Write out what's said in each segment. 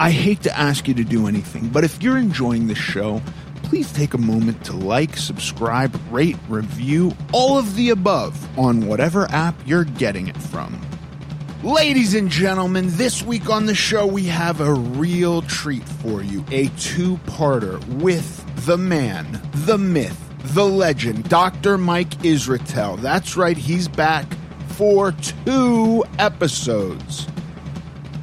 I hate to ask you to do anything, but if you're enjoying this show, please take a moment to like, subscribe, rate, review, all of the above on whatever app you're getting it from. Ladies and gentlemen, this week on the show, we have a real treat for you a two parter with the man, the myth, the legend, Dr. Mike Israetel. That's right, he's back for two episodes.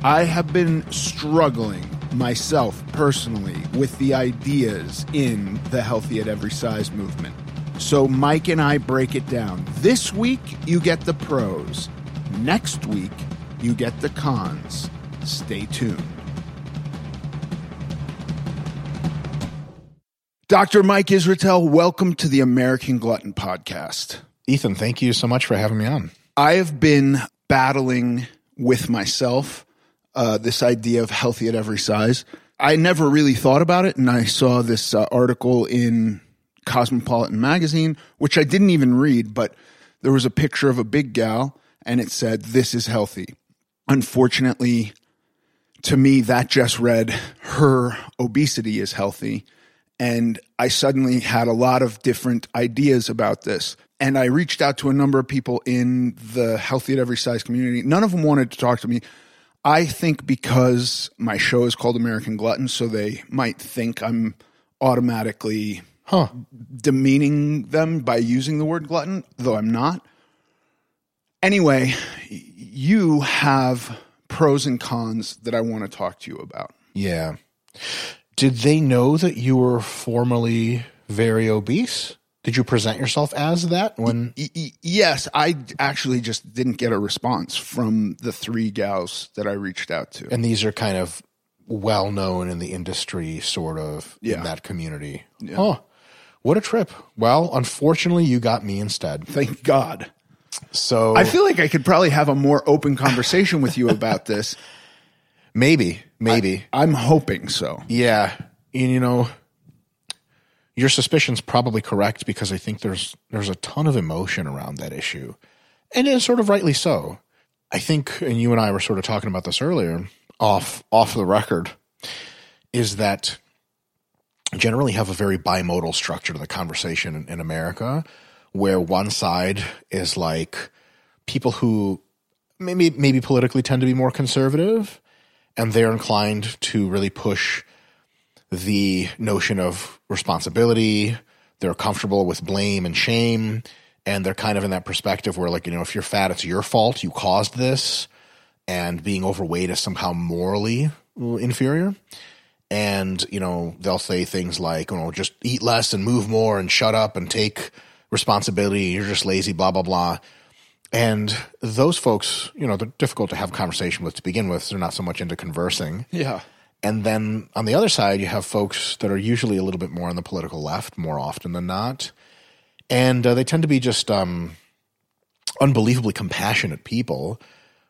I have been struggling myself personally with the ideas in the healthy at every size movement. So Mike and I break it down. This week, you get the pros. Next week, you get the cons. Stay tuned. Dr. Mike Israetel, welcome to the American Glutton Podcast. Ethan, thank you so much for having me on. I have been battling with myself uh, this idea of healthy at every size. I never really thought about it, and I saw this uh, article in Cosmopolitan magazine, which I didn't even read, but there was a picture of a big gal, and it said, This is healthy. Unfortunately, to me, that just read her obesity is healthy. And I suddenly had a lot of different ideas about this. And I reached out to a number of people in the healthy at every size community. None of them wanted to talk to me. I think because my show is called American Glutton, so they might think I'm automatically Huh. demeaning them by using the word glutton, though I'm not. Anyway, you have pros and cons that I want to talk to you about. Yeah. Did they know that you were formerly very obese? Did you present yourself as that when yes, I actually just didn't get a response from the three gals that I reached out to. and these are kind of well known in the industry sort of Yeah. in that community. Oh, What a trip. Well, unfortunately you got me instead. Thank God. So I feel like I could probably have a more open conversation with you about this. maybe, maybe. I'm hoping so. Yeah. And you know, your suspicion's probably correct because I think there's there's a ton of emotion around that issue. And it's sort of rightly so. I think and you and I were sort of talking about this earlier, off off the record, is that generally have a very bimodal structure to the conversation in, in America, where one side is like people who maybe maybe politically tend to be more conservative, and they're inclined to really push the notion of responsibility. They're comfortable with blame and shame. And they're kind of in that perspective where, like, you know, if you're fat, it's your fault. You caused this. And being overweight is somehow morally inferior. And, you know, they'll say things like, you know, just eat less and move more and shut up and take responsibility. You're just lazy, blah, blah, blah. And those folks, you know, they're difficult to have conversation with to begin with. They're not so much into conversing. Yeah. And then on the other side, you have folks that are usually a little bit more on the political left, more often than not. And uh, they tend to be just um, unbelievably compassionate people.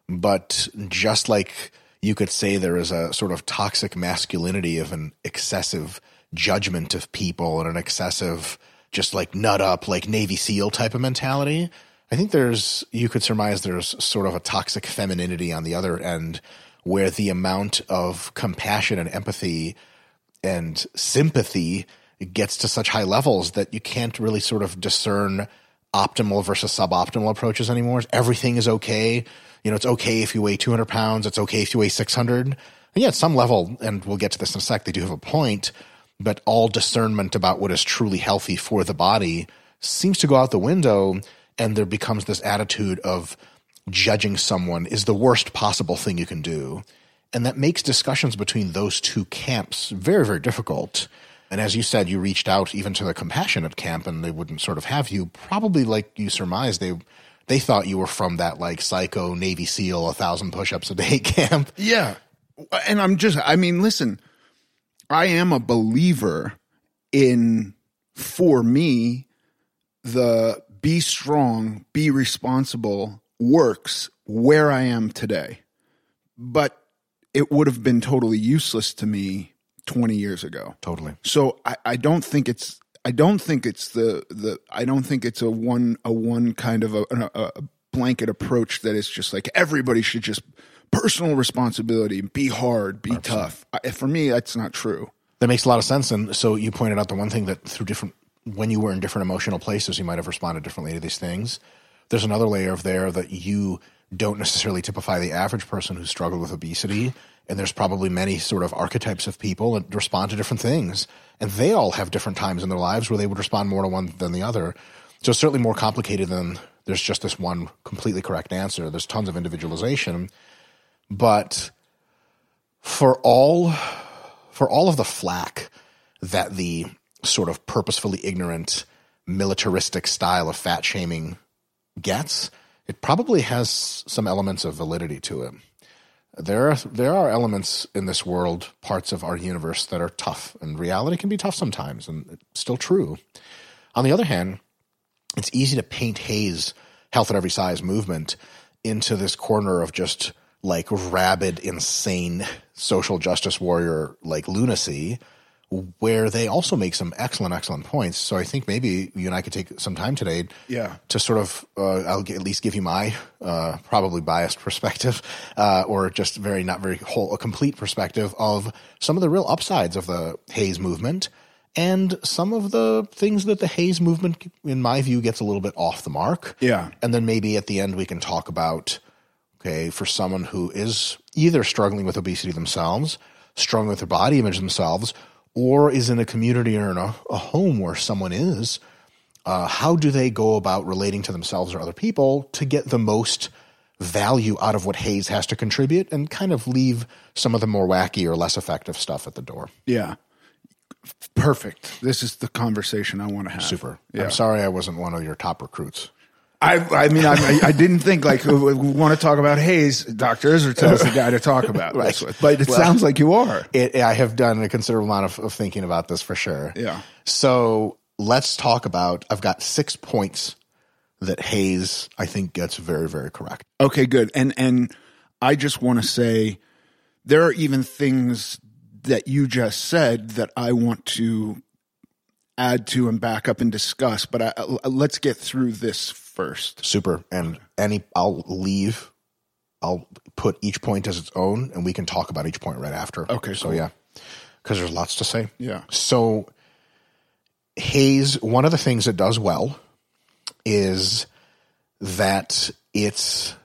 But just like you could say there is a sort of toxic masculinity of an excessive judgment of people and an excessive, just like nut up, like Navy SEAL type of mentality. I think there's, you could surmise there's sort of a toxic femininity on the other end where the amount of compassion and empathy and sympathy gets to such high levels that you can't really sort of discern optimal versus suboptimal approaches anymore. Everything is okay. You know, it's okay if you weigh 200 pounds. It's okay if you weigh 600. And yeah, at some level, and we'll get to this in a sec, they do have a point, but all discernment about what is truly healthy for the body seems to go out the window. And there becomes this attitude of judging someone is the worst possible thing you can do. And that makes discussions between those two camps very, very difficult. And as you said, you reached out even to the compassionate camp and they wouldn't sort of have you. Probably like you surmised, they they thought you were from that like psycho Navy SEAL a thousand push ups a day camp. Yeah. And I'm just, I mean, listen, I am a believer in, for me, the be strong, be responsible works where I am today. But it would have been totally useless to me 20 years ago. Totally. So I, I don't think it's I don't think it's the the I don't think it's a one a one kind of a, a, a blanket approach that is just like everybody should just personal responsibility, be hard, be tough. I, for me, that's not true. That makes a lot of sense. And so you pointed out the one thing that through different, when you were in different emotional places, you might have responded differently to these things. There's another layer of there that you don't necessarily typify the average person who struggled with obesity. And there's probably many sort of archetypes of people that respond to different things. And they all have different times in their lives where they would respond more to one than the other. So it's certainly more complicated than there's just this one completely correct answer. There's tons of individualization. But for all for all of the flack that the sort of purposefully ignorant militaristic style of fat shaming gets, it probably has some elements of validity to it. There are there are elements in this world, parts of our universe that are tough, and reality can be tough sometimes, and it's still true. On the other hand, it's easy to paint HAES' health at every size movement into this corner of just like rabid, insane social justice warrior like lunacy, where they also make some excellent, excellent points. So I think maybe you and I could take some time today, Yeah. to sort of uh, I'll g- at least give you my uh, probably biased perspective, uh, or just very not very whole a complete perspective of some of the real upsides of the HAES movement. And some of the things that the HAES movement, in my view, gets a little bit off the mark. Yeah. And then maybe at the end we can talk about okay, for someone who is either struggling with obesity themselves, struggling with their body image themselves, or is in a community or in a, a home where someone is, uh, how do they go about relating to themselves or other people to get the most value out of what HAES has to contribute and kind of leave some of the more wacky or less effective stuff at the door? Yeah. Perfect. This is the conversation I want to have. Super. Yeah. I'm sorry I wasn't one of your top recruits. I, I mean, I, I didn't think like uh, we want to talk about HAES. Dr. Israetel is the guy to talk about this Right. with, but it Well- sounds like you are. It, I have done a considerable amount of, of thinking about this for sure. Yeah. So let's talk about. I've got six points that HAES I think gets very very correct. Okay, good. And and I just want to say there are even things that you just said that I want to add to and back up and discuss. But I, I- let's get through this first. Super. And any I'll leave. I'll put each point as its own, and we can talk about each point right after. Okay, So cool. yeah, because there's lots to say. Yeah. So HAES, one of the things it does well is that it's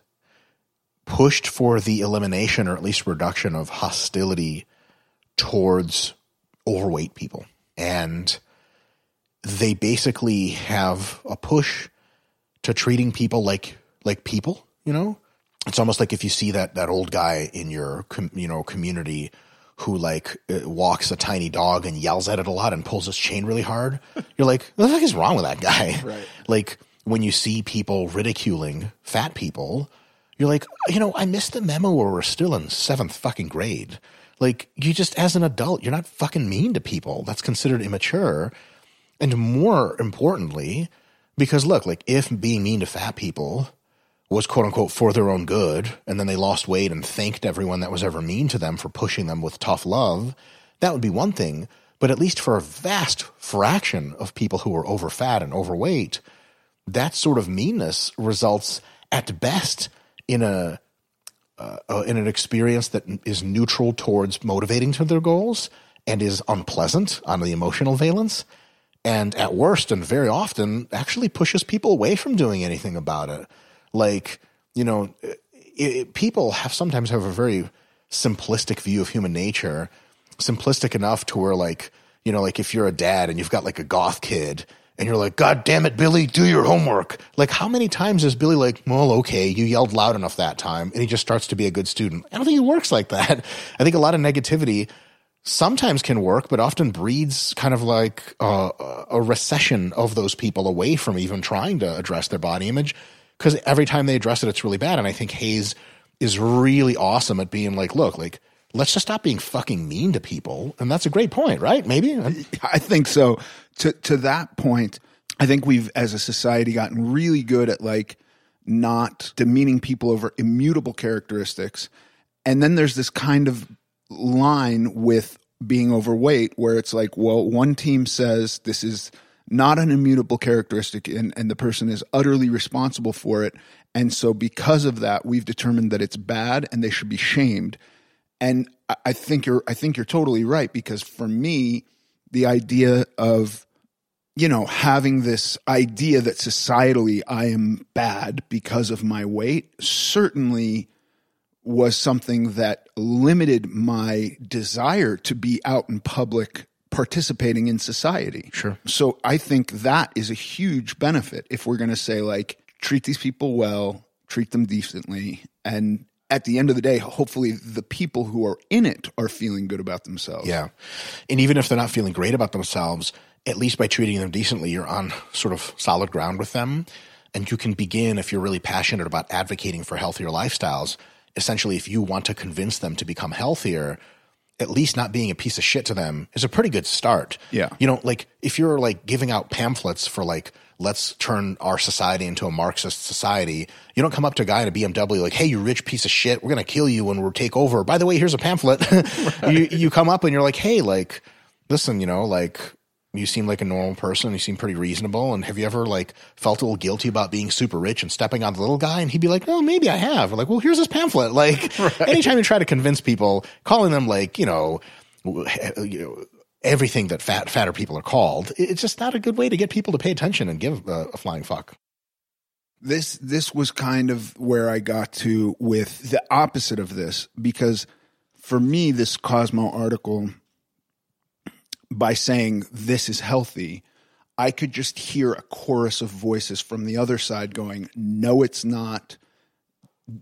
pushed for the elimination or at least reduction of hostility towards overweight people. And they basically have a push to treating people like like people, you know? It's almost like if you see that that old guy in your com, you know community who like uh, walks a tiny dog and yells at it a lot and pulls his chain really hard, you're like, what the fuck is wrong with that guy? Right. Like when you see people ridiculing fat people, you're like, you know, I missed the memo where we're still in seventh fucking grade. Like you just as an adult, you're not fucking mean to people. That's considered immature. And more importantly, because look, like if being mean to fat people was quote unquote for their own good, and then they lost weight and thanked everyone that was ever mean to them for pushing them with tough love, that would be one thing. But at least for a vast fraction of people who are over fat and overweight, that sort of meanness results at best in a uh, in an experience that is neutral towards motivating to their goals and is unpleasant on the emotional valence and at worst and very often actually pushes people away from doing anything about it. Like you know it, it- people have sometimes have a very simplistic view of human nature simplistic enough to where like you know like if you're a dad and you've got like a goth kid and you're like god damn it billy do your homework. Like how many times is billy like well okay you yelled loud enough that time and he just starts to be a good student? I don't think it works like that. I think a lot of negativity sometimes can work, but often breeds kind of like uh, a recession of those people away from even trying to address their body image because every time they address it, it's really bad. And I think HAES is really awesome at being like, look, like let's just stop being fucking mean to people. And that's a great point, right? Maybe. I think so. To to that point, I think we've as a society gotten really good at like not demeaning people over immutable characteristics. And then there's this kind of line with being overweight where it's like, well, one team says this is not an immutable characteristic and, and the person is utterly responsible for it. And so because of that, we've determined that it's bad and they should be shamed. And I- I think you're I think you're totally right because for me, the idea of you know, having this idea that societally I am bad because of my weight certainly was something that limited my desire to be out in public participating in society. Sure. So I think that is a huge benefit if we're going to say like treat these people well, treat them decently and at the end of the day hopefully the people who are in it are feeling good about themselves. Yeah. And even if they're not feeling great about themselves, at least by treating them decently, you're on sort of solid ground with them. And you can begin, if you're really passionate about advocating for healthier lifestyles, essentially, if you want to convince them to become healthier, at least not being a piece of shit to them is a pretty good start. Yeah. You know, like if you're like giving out pamphlets for like, let's turn our society into a Marxist society, you don't come up to a guy in a BMW like, hey, you rich piece of shit, we're going to kill you when we take over. By the way, here's a pamphlet. you, you come up and you're like, hey, like, listen, you know, like, you seem like a normal person. You seem pretty reasonable. And have you ever like felt a little guilty about being super rich and stepping on the little guy? And he'd be like, oh, maybe I have. We're like, well, here's this pamphlet. Like anytime you try to convince people, calling them like, you know, uh, you know, everything that fat, fatter people are called, it's just not a good way to get people to pay attention and give a, a flying fuck. this this was kind of where I got to with the opposite of this because for me this Cosmo article by saying this is healthy I could just hear a chorus of voices from the other side going no it's not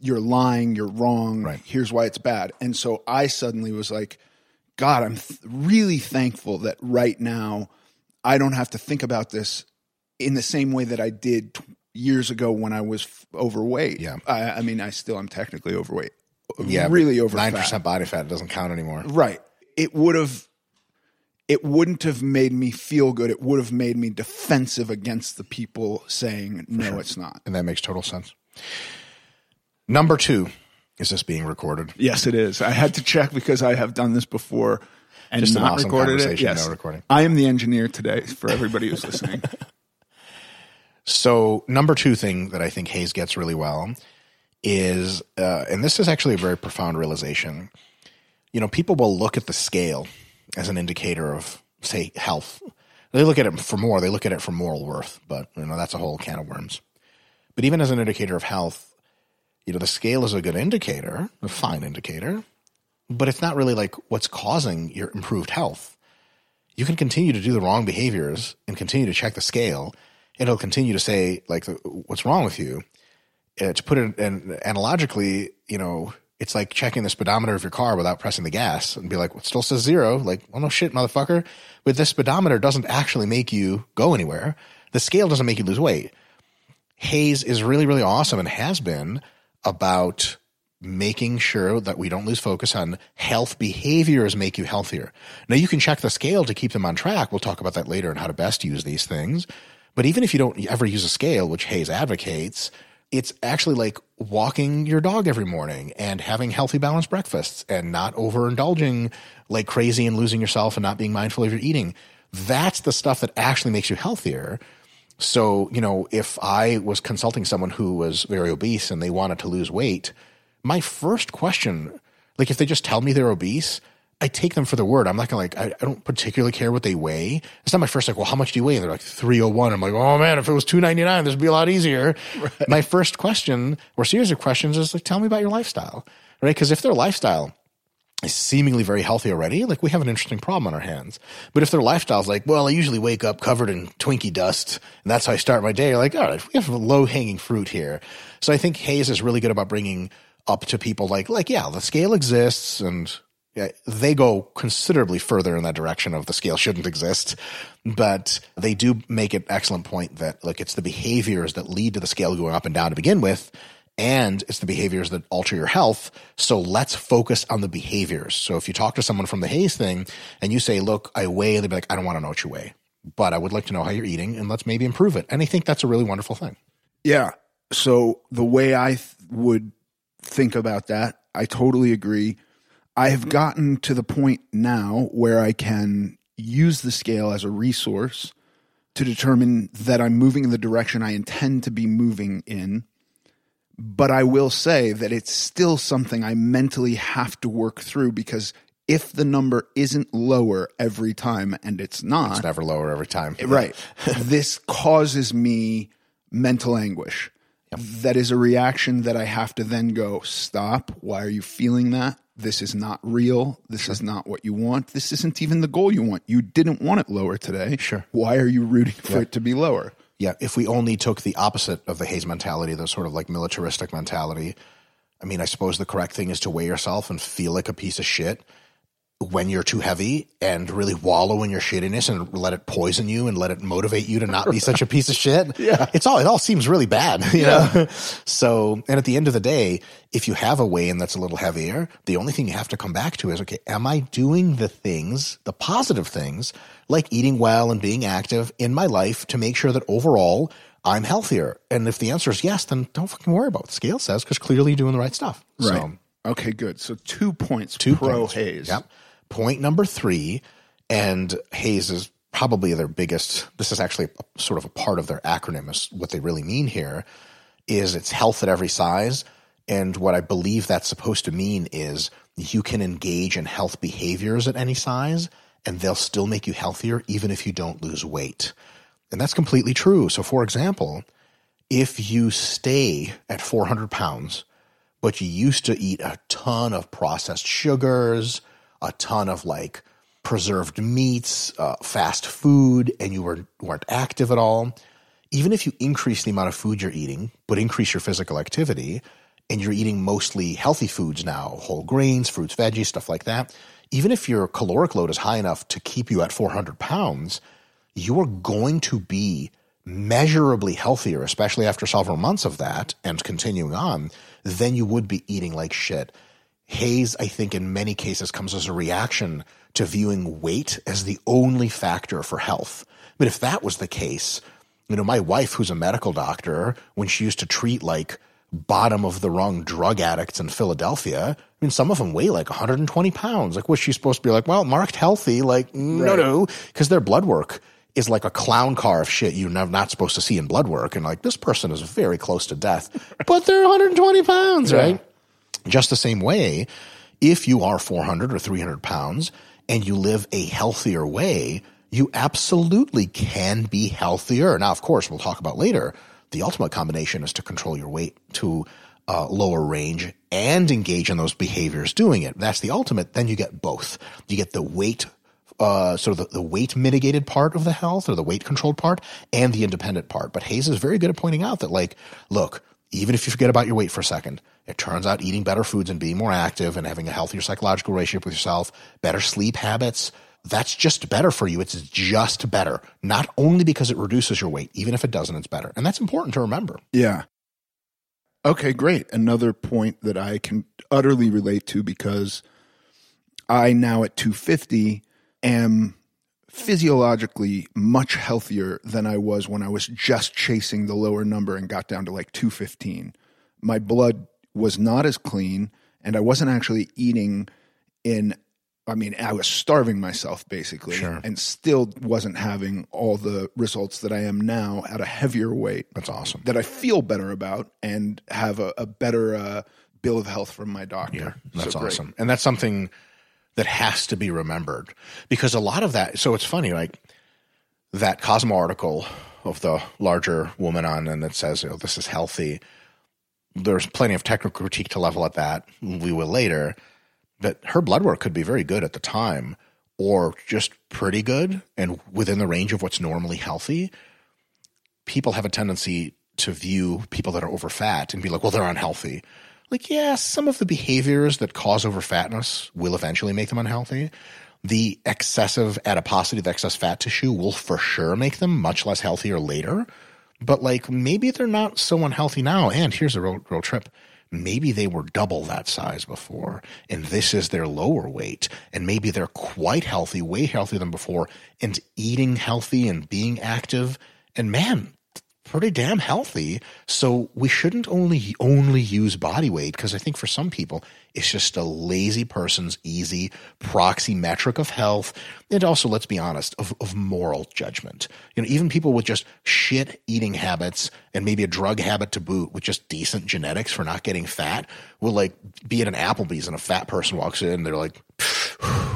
you're lying you're wrong Right. here's why it's bad and so I suddenly was like god I'm th- really thankful that right now I don't have to think about this in the same way that I did t- years ago when I was f- overweight. Yeah. I, I mean, I still am technically overweight. Yeah. really over Nine fat. percent body fat doesn't count anymore. Right. It would have. It wouldn't have made me feel good. It would have made me defensive against the people saying no, it's not. And that makes total sense. Number two, is this being recorded? Yes, it is. I had to check because I have done this before and Just an not awesome recorded it. Yes, no recording. I am the engineer today for everybody who's listening. So number two thing that I think HAES gets really well is, uh, and this is actually a very profound realization. You know, people will look at the scale as an indicator of, say, health. They look at it for more. They look at it for moral worth, but you know that's a whole can of worms. But even as an indicator of health, you know, the scale is a good indicator, a fine indicator, but it's not really like what's causing your improved health you can continue to do the wrong behaviors and continue to check the scale. It'll continue to say like what's wrong with you. Uh, to put it in, analogically, you know, it's like checking the speedometer of your car without pressing the gas and be like, well, still says zero. Like, well, no shit, motherfucker. But this speedometer doesn't actually make you go anywhere. The scale doesn't make you lose weight. HAES is really, really awesome and has been about making sure that we don't lose focus on health behaviors make you healthier. Now you can check the scale to keep them on track. We'll talk about that later and how to best use these things. But even if you don't ever use a scale, which HAES advocates, it's actually like walking your dog every morning and having healthy balanced breakfasts and not overindulging like crazy and losing yourself and not being mindful of your eating. That's the stuff that actually makes you healthier. So, you know, if I was consulting someone who was very obese and they wanted to lose weight, my first question, like if they just tell me they're obese, I take them for the word. I'm not gonna like, I, I don't particularly care what they weigh. It's not my first like, well, how much do you weigh? And they're like 301. I'm like, oh man, if it was 299, this would be a lot easier. My first question or series of questions is like, tell me about your lifestyle, right? Because if their lifestyle is seemingly very healthy already, like we have an interesting problem on our hands. But if their lifestyle's like, well, I usually wake up covered in Twinkie dust and that's how I start my day, you're like, all right, we have low hanging fruit here. So I think HAES is really good about bringing up to people like, like, yeah, the scale exists and they go considerably further in that direction of the scale shouldn't exist. But they do make an excellent point that like it's the behaviors that lead to the scale going up and down to begin with. and it's the behaviors that alter your health. So let's focus on the behaviors. So if you talk to someone from the HAES thing and you say, look, I weigh, they'd be like, I don't want to know what you weigh, but I would like to know how you're eating and let's maybe improve it. And I think that's a really wonderful thing. Yeah. So the way I th- would think about that, I totally agree. I have mm-hmm. gotten to the point now where I can use the scale as a resource to determine that I'm moving in the direction I intend to be moving in. But I will say that it's still something I mentally have to work through because if the number isn't lower every time, and it's not, It's never lower every time. right, this causes me mental anguish. That is a reaction that I have to then go, stop. Why are you feeling that? This is not real. This is not what you want. This isn't even the goal you want. You didn't want it lower today. Sure. Why are you rooting for it to be lower? Yeah, if we only took the opposite of the HAES mentality, the sort of like militaristic mentality, I mean, I suppose the correct thing is to weigh yourself and feel like a piece of shit when you're too heavy and really wallow in your shittiness and let it poison you and let it motivate you to not be such a piece of shit. Yeah. It's all, it all seems really bad, you know? So, and at the end of the day, if you have a weigh-in that's a little heavier, the only thing you have to come back to is, okay, am I doing the things, the positive things, like eating well and being active in my life to make sure that overall I'm healthier? And if the answer is yes, then don't fucking worry about what the scale says because clearly you're doing the right stuff. So, okay, good. So two points two pro points. HAES. Yep. Point number three, and HAES is probably their biggest. This is actually a, sort of a part of their acronym. Is what they really mean here is it's health at every size. And what I believe that's supposed to mean is you can engage in health behaviors at any size, and they'll still make you healthier even if you don't lose weight. And that's completely true. So, for example, if you stay at 400 pounds, but you used to eat a ton of processed sugars, a ton of like preserved meats, uh, fast food, and you were, weren't active at all, even if you increase the amount of food you're eating, but increase your physical activity, and you're eating mostly healthy foods now, whole grains, fruits, veggies, stuff like that, even if your caloric load is high enough to keep you at 400 pounds, you're going to be measurably healthier, especially after several months of that and continuing on, than you would be eating like shit. HAES, I think, in many cases comes as a reaction to viewing weight as the only factor for health. But if that was the case, you know, my wife, who's a medical doctor, when she used to treat like bottom of the rung drug addicts in Philadelphia, I mean, some of them weigh like 120 pounds. Like, was she supposed to be like, well, marked healthy? Like, no, no, because their blood work is like a clown car of shit you're not supposed to see in blood work. And like, this person is very close to death, but they're 120 pounds, right? Just the same way, if you are 400 or 300 pounds and you live a healthier way, you absolutely can be healthier. Now, of course, we'll talk about later. The ultimate combination is to control your weight to uh, lower range and engage in those behaviors doing it. That's the ultimate. Then you get both. You get the weight uh, sort of the, the weight mitigated part of the health or the weight controlled part and the independent part. But HAES is very good at pointing out that, like, look, even if you forget about your weight for a second, it turns out eating better foods and being more active and having a healthier psychological relationship with yourself, better sleep habits, that's just better for you. It's just better. Not only because it reduces your weight, even if it doesn't, it's better. And that's important to remember. Yeah. Okay, great. Another point that I can utterly relate to because I now at 250 am physiologically much healthier than I was when I was just chasing the lower number and got down to like 215. My blood was not as clean and I wasn't actually eating in I mean, I was starving myself basically Sure. and still wasn't having all the results that I am now at a heavier weight That's awesome. that I feel better about and have a, a better uh, bill of health from my doctor. That's So awesome. And that's something that has to be remembered because a lot of that. So it's funny, like that Cosmo article of the larger woman on and that says, you know, this is healthy. There's plenty of technical critique to level at that. We will later. But her blood work could be very good at the time or just pretty good and within the range of what's normally healthy. People have a tendency to view people that are over fat and be like, well, they're unhealthy. Like, yeah, some of the behaviors that cause over fatness will eventually make them unhealthy. The excessive adiposity, the excess fat tissue will for sure make them much less healthier later. but like maybe they're not so unhealthy now. And here's a real, real trip. Maybe they were double that size before, and this is their lower weight. And maybe they're quite healthy, way healthier than before, and eating healthy and being active. And man, pretty damn healthy. So we shouldn't only only use body weight because I think for some people it's just a lazy person's easy proxy metric of health. And also, let's be honest, of, of moral judgment. You know, even people with just shit eating habits and maybe a drug habit to boot with just decent genetics for not getting fat will like be at an Applebee's and a fat person walks in, they're like,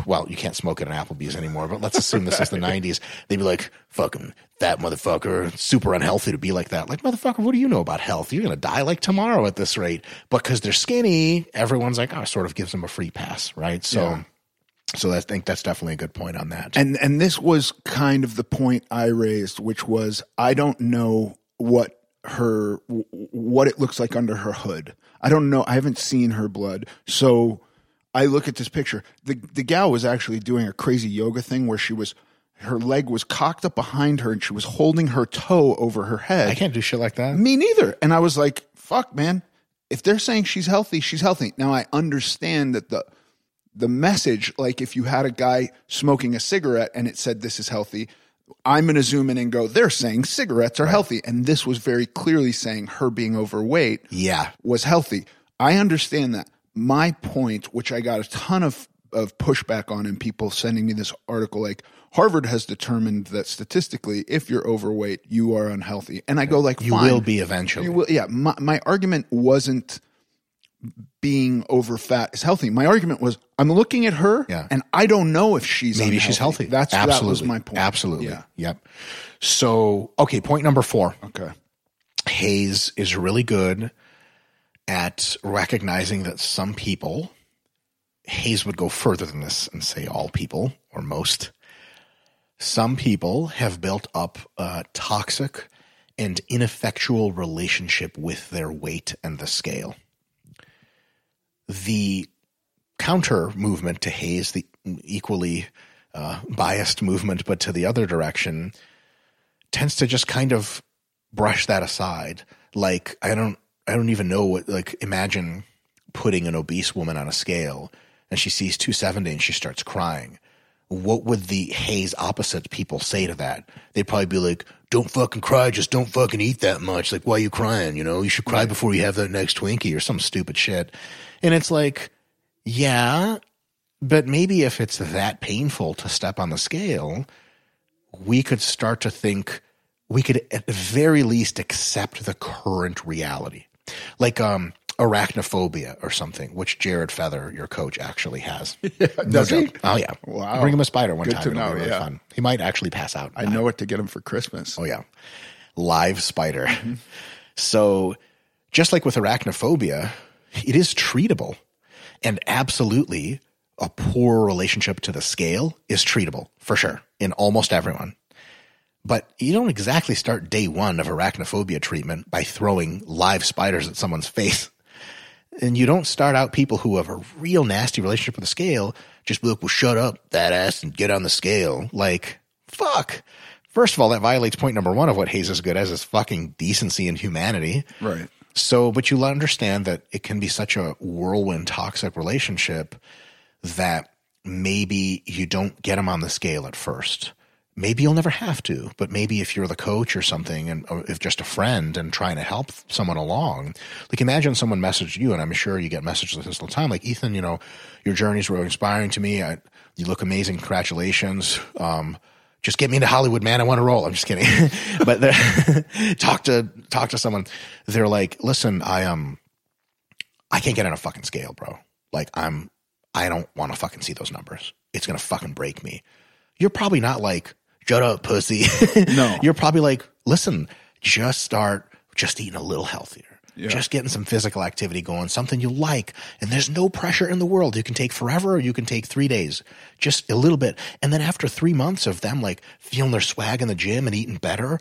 well, you can't smoke at an Applebee's anymore, but let's assume this is the 90s. They'd be like, fucking that motherfucker, super unhealthy to be like that. Like, motherfucker, what do you know about health? You're going to die like tomorrow at this rate. But because they're skinny, everyone's like, oh, sort of gives them a free pass, right? So, Yeah. so I think that's definitely a good point on that. And and this was kind of the point I raised, which was I don't know what her what it looks like under her hood. I don't know. I haven't seen her blood, so I look at this picture. the The gal was actually doing a crazy yoga thing where she was her leg was cocked up behind her and she was holding her toe over her head. I can't do shit like that. Me neither. And I was like, fuck, man. If they're saying she's healthy, she's healthy. Now I understand that the the message, like if you had a guy smoking a cigarette and it said this is healthy, I'm going to zoom in and go, they're saying cigarettes are healthy. And this was very clearly saying her being overweight Yeah. was healthy. I understand that. My point, which I got a ton of, of pushback on, and people sending me this article like, Harvard has determined that statistically, if you're overweight, you are unhealthy. And I go like, You fine. will be eventually. You will, yeah. My, my argument wasn't being over fat is healthy. My argument was I'm looking at her Yeah. and I don't know if she's Maybe she's healthy. That's Absolutely. that was my point. Absolutely. Yeah. Yep. So, okay, point number four. Okay. HAES is really good at recognizing that some people, HAES would go further than this and say all people or most, some people have built up a toxic and ineffectual relationship with their weight and the scale. The counter movement to HAES, the equally uh, biased movement, but to the other direction, tends to just kind of brush that aside. Like I don't I don't even know what like imagine putting an obese woman on a scale and she sees 270 and she starts crying. What would the HAES opposite people say to that? They'd probably be like, "Don't fucking cry, just don't fucking eat that much. Like, why are you crying? You know, you should cry before you have that next Twinkie or some stupid shit." And it's like, yeah, but maybe if it's that painful to step on the scale, we could start to think we could at the very least accept the current reality. Like um arachnophobia or something, which Jared Feather, your coach, actually has. no does he? joke. Oh yeah. Wow. Bring him a spider one Good time. to It'll know, be really yeah. fun. He might actually pass out. I know what to get him for Christmas. Oh yeah. Live spider. Mm-hmm. So just like with arachnophobia, it is treatable. And absolutely a poor relationship to the scale is treatable for sure in almost everyone. But you don't exactly start day one of arachnophobia treatment by throwing live spiders at someone's face. And you don't start out people who have a real nasty relationship with the scale, just be like, well, shut up, that ass, and get on the scale. Like, fuck. First of all, that violates point number one of what HAES is good as is fucking decency and humanity. Right. So, but you'll understand that it can be such a whirlwind toxic relationship that maybe you don't get them on the scale at first. Maybe you'll never have to, but maybe if you're the coach or something, and or if just a friend and trying to help someone along, like imagine someone messaged you, and I'm sure you get messages this all the time, like Ethan, you know, your journeys were inspiring to me. I, you look amazing. Congratulations. Um, just get me into Hollywood, man. I want to roll. I'm just kidding. but talk to talk to someone. They're like, listen, I um, I can't get on a fucking scale, bro. Like I'm, I don't want to fucking see those numbers. It's gonna fucking break me. You're probably not like, shut up, pussy. No. You're probably like, listen, just start just eating a little healthier. Just getting some physical activity going, something you like. And there's no pressure in the world. You can take forever or you can take three days, just a little bit. And then after three months of them like feeling their swag in the gym and eating better,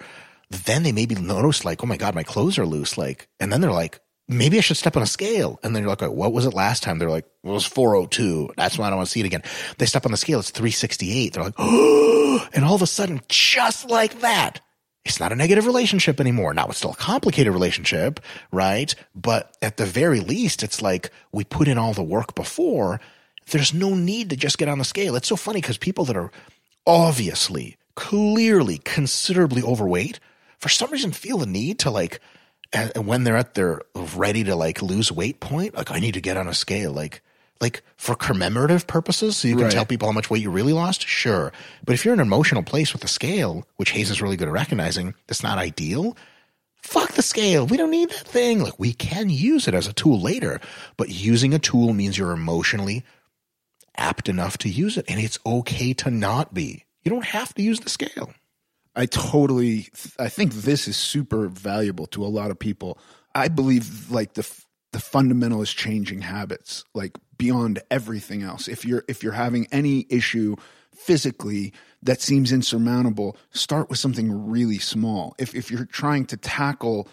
then they maybe notice like, oh my God, my clothes are loose. Like, and then they're like, maybe I should step on a scale. And then you're like, what was it last time? They're like, well, it was 402. That's why I don't want to see it again. They step on the scale. It's 368. They're like, oh, and all of a sudden, just like that, it's not a negative relationship anymore. Now it's still a complicated relationship, right? But at the very least, it's like we put in all the work before. There's no need to just get on the scale. It's so funny because people that are obviously, clearly, considerably overweight, for some reason feel the need to like, and when they're at their ready to like lose weight point, like I need to get on a scale. Like, like for commemorative purposes, so you can Right. tell people how much weight you really lost, sure. But if you're in an emotional place with the scale, which HAES is really good at recognizing, that's not ideal. Fuck the scale. We don't need that thing. Like we can use it as a tool later, but using a tool means you're emotionally apt enough to use it, and it's okay to not be. You don't have to use the scale. I totally I think this is super valuable to a lot of people. I believe like the the fundamental is changing habits like beyond everything else. If you're if you're having any issue physically that seems insurmountable, start with something really small. If if you're trying to tackle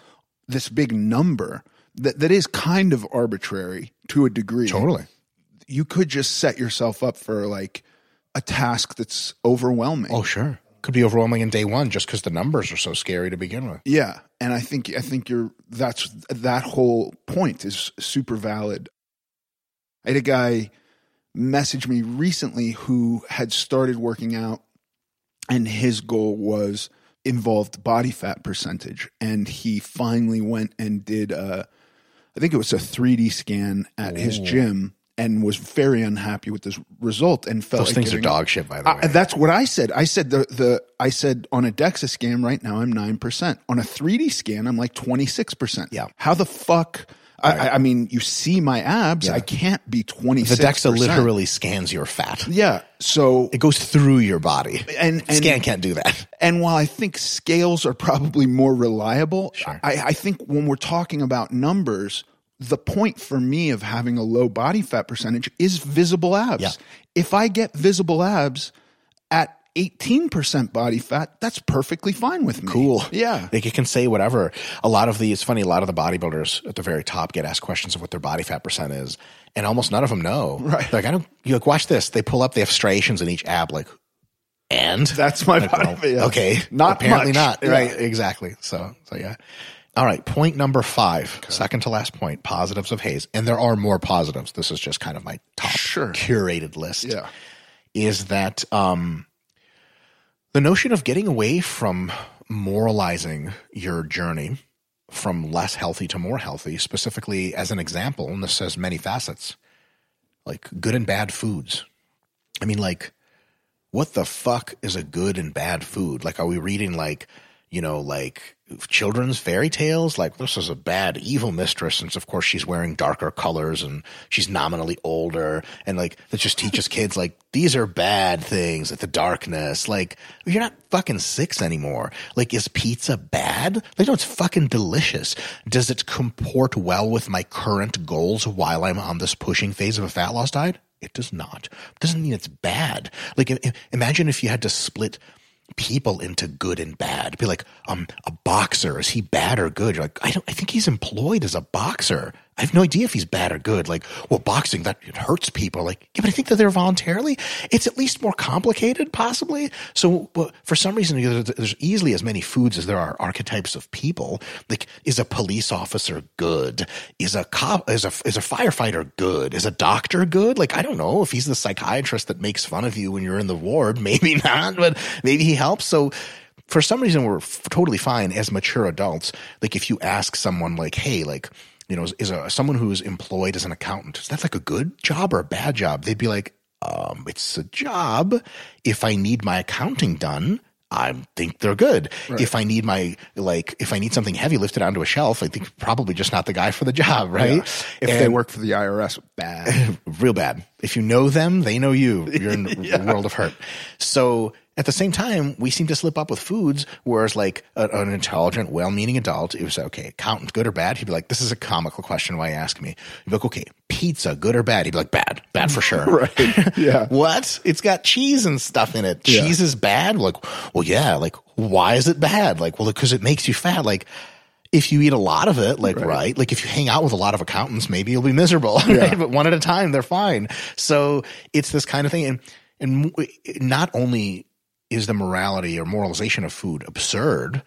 this big number that that is kind of arbitrary to a degree Totally. you could just set yourself up for like a task that's overwhelming. Oh, sure. Could be overwhelming in day one just because the numbers are so scary to begin with. Yeah, and I think I think you're that's that whole point is super valid. I had a guy message me recently who had started working out and his goal was involved body fat percentage and he finally went and did a I think it was a 3D scan at his gym and was very unhappy with this result and felt Those like things are giving dog shit, by the way. that's what I said. I said the the I said on a DEXA scan right now I'm nine percent. On a 3D scan I'm like 26 percent. Yeah. How the fuck? I, I, I mean, you see my abs. I can't be 26. the DEXA literally scans your fat. Yeah. So It goes through your body. and and Scan can't do that. and while I think scales are probably more reliable, Sure. I, I think when we're talking about numbers, the point for me of having a low body fat percentage is visible abs. Yeah. If I get visible abs at 18% body fat, that's perfectly fine with me. Cool. Yeah. Like you can say whatever. A lot of the, it's funny, a lot of the bodybuilders at the very top get asked questions of what their body fat percent is. And almost none of them know. Right. Like, I don't, you like, watch this. They pull up, they have striations in each ab. Like, and That's my Like, body well, fat. Yeah. okay. Not apparently much. not. Yeah. Right. Exactly. So, so yeah. All right. Point number five, second to last point, positives of HAES. And there are more positives. This is just kind of my top Sure. curated list. Yeah. Is that, um, the notion of getting away from moralizing your journey from less healthy to more healthy, specifically as an example, and this has many facets, like good and bad foods. I mean, like, what the fuck is a good and bad food? Like, are we reading like, you know, like children's fairy tales? Like, this is a bad, evil mistress, since of course she's wearing darker colors and she's nominally older, and like that just teaches kids like these are bad things, like the darkness. Like, you're not fucking six anymore. Like, is pizza bad? Like, no, it's fucking delicious. Does it comport well with my current goals while I'm on this pushing phase of a fat loss diet? It does not. Doesn't mean it's bad. Like, imagine if you had to split people into good and bad. Be like, um, a boxer is he bad or good? You're like, I don't. I think he's employed as a boxer. I have no idea if he's bad or good. Like, well, boxing that it hurts people. Like, yeah, but I think that they're voluntarily. It's at least more complicated, possibly. So, for some reason, there's easily as many foods as there are archetypes of people. Like, is a police officer good? Is a cop? Is a is a firefighter good? Is a doctor good? Like, I don't know if he's the psychiatrist that makes fun of you when you're in the ward. Maybe not, but maybe he helps. So for some reason we're f- totally fine as mature adults like if you ask someone like hey like you know is, is a someone who's employed as an accountant is that like a good job or a bad job they'd be like um it's a job if i need my accounting done I think they're good. If I need my like, if I need something heavy lifted onto a shelf, I think probably just not the guy for the job, right? If they work for the IRS, bad. real bad. If you know them, they know you. You're in a world of hurt. So at the same time, we seem to slip up with foods, whereas like a, an intelligent, well-meaning adult, it was okay, accountant, good or bad? He'd be like, this is a comical question. Why you ask me? He'd be like, okay, pizza, good or bad? He'd be like, bad, bad for sure. right. Yeah. What? It's got cheese and stuff in it. Yeah. Cheese is bad? Like, well, yeah. Like, why is it bad? Like, well, because it makes you fat. Like, if you eat a lot of it, like, right. Like, if you hang out with a lot of accountants, maybe you'll be miserable, right? But one at a time, they're fine. So it's this kind of thing. And, and not only is the morality or moralization of food absurd,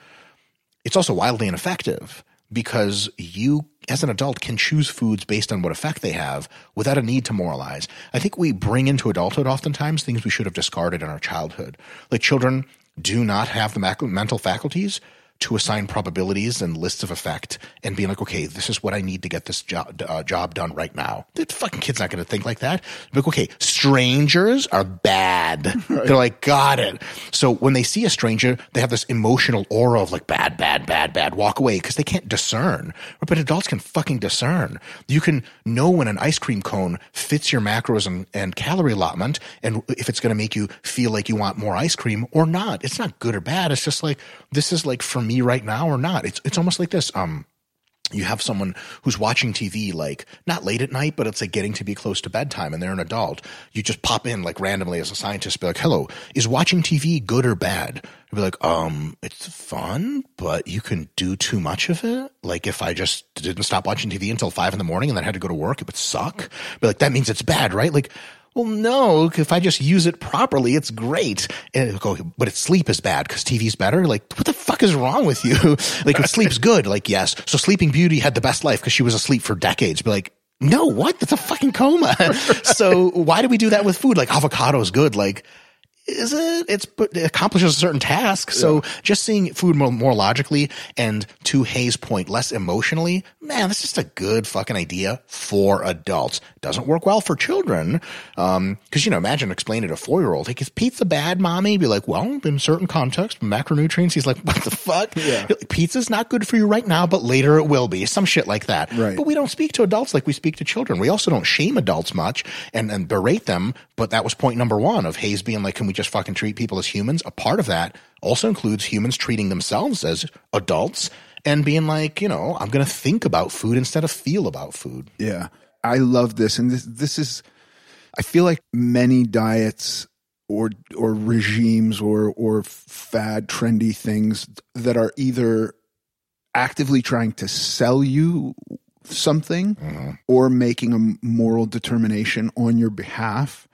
it's also wildly ineffective because you as an adult can choose foods based on what effect they have without a need to moralize. I think we bring into adulthood oftentimes things we should have discarded in our childhood. Like children do not have the mental faculties to assign probabilities and lists of effect and being like, okay, this is what I need to get this job, uh, job done right now. The fucking kid's not going to think like that. Like, okay, strangers are bad. Right. They're like, got it. So when they see a stranger, they have this emotional aura of like, bad, bad, bad, bad, walk away because they can't discern. But adults can fucking discern. You can know when an ice cream cone fits your macros and, and calorie allotment and if it's going to make you feel like you want more ice cream or not. It's not good or bad. It's just like, this is like for me right now or not. It's it's almost like this. Um, you have someone who's watching TV like not late at night, but it's like getting to be close to bedtime and they're an adult. You just pop in like randomly as a scientist, be like, hello, is watching TV good or bad? You'd be like, um, it's fun, but you can do too much of it. Like if I just didn't stop watching TV until five in the morning and then had to go to work, it would suck. Be like, that means it's bad, right? Like, well, no, if I just use it properly, it's great. And go, but its sleep is bad because TV's better. Like, what the fuck is wrong with you? like, if sleep's good, like, yes. So Sleeping Beauty had the best life because she was asleep for decades. But like, no, what? That's a fucking coma. so why do we do that with food? Like, avocado is good. Like, is it? It's it accomplishes a certain task. So yeah. just seeing food more, more logically and to HAES' point, less emotionally, man, that's just a good fucking idea for adults. Doesn't work well for children. Um, cause you know, imagine explaining to a four year old, like, is pizza bad, mommy? Be like, well, in certain context, macronutrients. He's like, what the fuck? Yeah. Pizza's not good for you right now, but later it will be. Some shit like that. Right. But we don't speak to adults like we speak to children. We also don't shame adults much and, and berate them. But that was point number one of HAES being like, can we just fucking treat people as humans. A part of that also includes humans treating themselves as adults and being like, you know, I'm going to think about food instead of feel about food. Yeah. I love this. And this, this is, I feel like many diets or, or regimes or, or fad trendy things that are either actively trying to sell you something mm-hmm. or making a moral determination on your behalf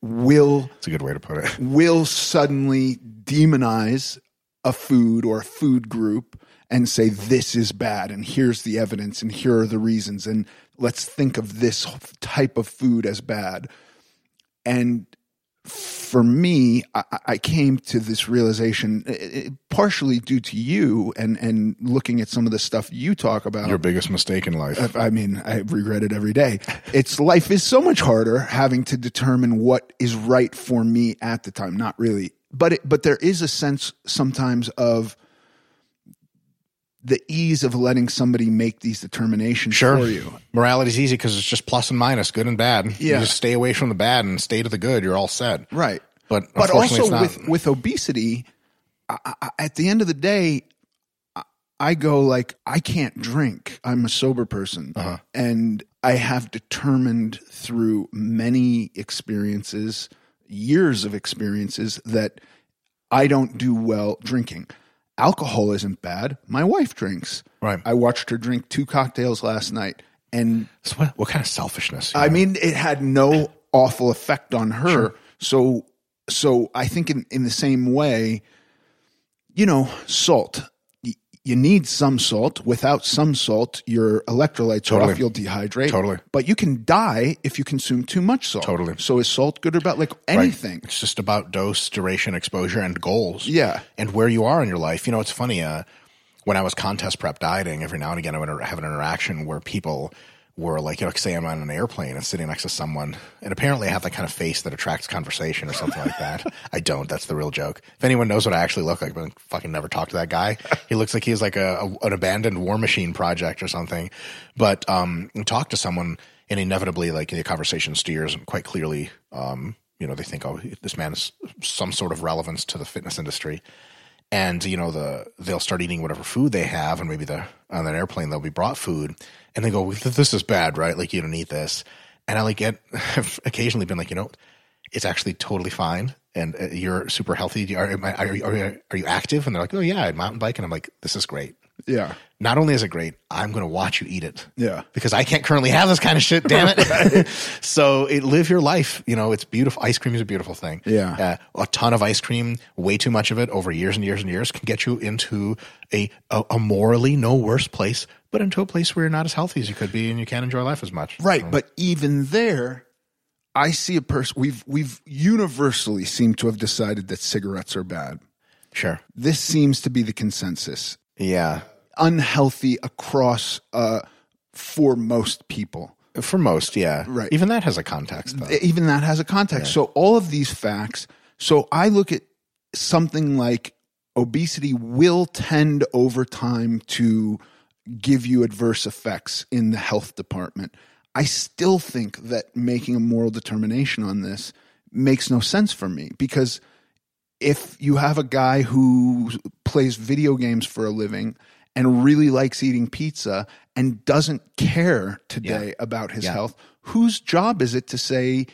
will it's a good way to put it. will suddenly demonize a food or a food group and say this is bad and here's the evidence and here are the reasons and let's think of this type of food as bad. And for me, I, I, came to this realization it, partially due to you and, and looking at some of the stuff you talk about. Your biggest mistake in life. I mean, I regret it every day. It's life is so much harder having to determine what is right for me at the time. Not really, but it, but there is a sense sometimes of the ease of letting somebody make these determinations sure. for you. Morality is easy because it's just plus and minus, good and bad. Yeah. You just stay away from the bad and stay to the good. You're all set. Right. But but also with with obesity, I, I, at the end of the day, I go like I can't drink. I'm a sober person, uh-huh. and I have determined through many experiences, years of experiences, that I don't do well drinking alcohol isn't bad. My wife drinks. Right. I watched her drink two cocktails last night, and so what, what kind of selfishness? I know? mean, it had no awful effect on her. Sure. So, so I think in in the same way, you know, salt you need some salt. Without some salt, your electrolytes totally. are off. You'll dehydrate. Totally. But you can die if you consume too much salt. Totally. So is salt good or bad? Like anything. Right. It's just about dose, duration, exposure, and goals. Yeah. And where you are in your life. You know, it's funny. Uh, when I was contest prep dieting, every now and again I would have an interaction where people were like, you know, say I'm on an airplane and sitting next to someone, and apparently I have that kind of face that attracts conversation or something like that. I don't. That's the real joke. If anyone knows what I actually look like, but I fucking never talk to that guy. He looks like he's like a, a an abandoned war machine project or something. But um, talk to someone, and inevitably, like the conversation steers quite clearly. Um, you know, they think, oh, this man is some sort of relevance to the fitness industry and you know the they'll start eating whatever food they have and maybe the on an airplane they'll be brought food and they go this is bad right? Like you don't eat this. And i like get have occasionally been like you know it's actually totally fine and uh, you're super healthy. Are, are, are, are, you active? And they're like oh yeah i mountain bike and i'm like this is great Yeah. Not only is it great, I'm going to watch you eat it. Yeah. Because I can't currently have this kind of shit, damn it. so it, live your life. You know, it's beautiful. Ice cream is a beautiful thing. Yeah. Uh, a ton of ice cream, way too much of it over years and years and years can get you into a, a, a morally no worse place, but into a place where you're not as healthy as you could be and you can't enjoy life as much. Right. But even there, I see a person we've we've universally seemed to have decided that cigarettes are bad. Sure. This seems to be the consensus. Yeah. Unhealthy across uh for most people. For most, yeah. Right. Even that has a context, though. Even that has a context. So all of these facts, so I look at something like obesity will tend over time to give you adverse effects in the health department. I still think that making a moral determination on this makes no sense for me because if you have a guy who plays video games for a living and really likes eating pizza and doesn't care today about his Yeah. health, whose job is it to say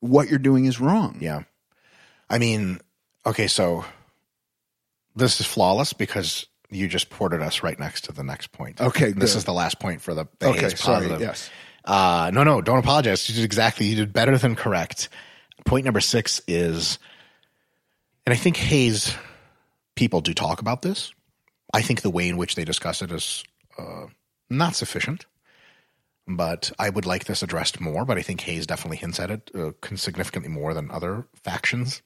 what you're doing is wrong? Yeah. I mean, okay, so this is flawless because you just ported us right next to the next point. Okay, This is the last point for the, the Okay, HAES sorry, yes. Uh, no, no, don't apologize. You did exactly, you did better than correct. Point number six is, and I think HAES people do talk about this. I think the way in which they discuss it is uh, not sufficient. But I would like this addressed more. But I think HAES definitely hints at it uh, significantly more than other factions.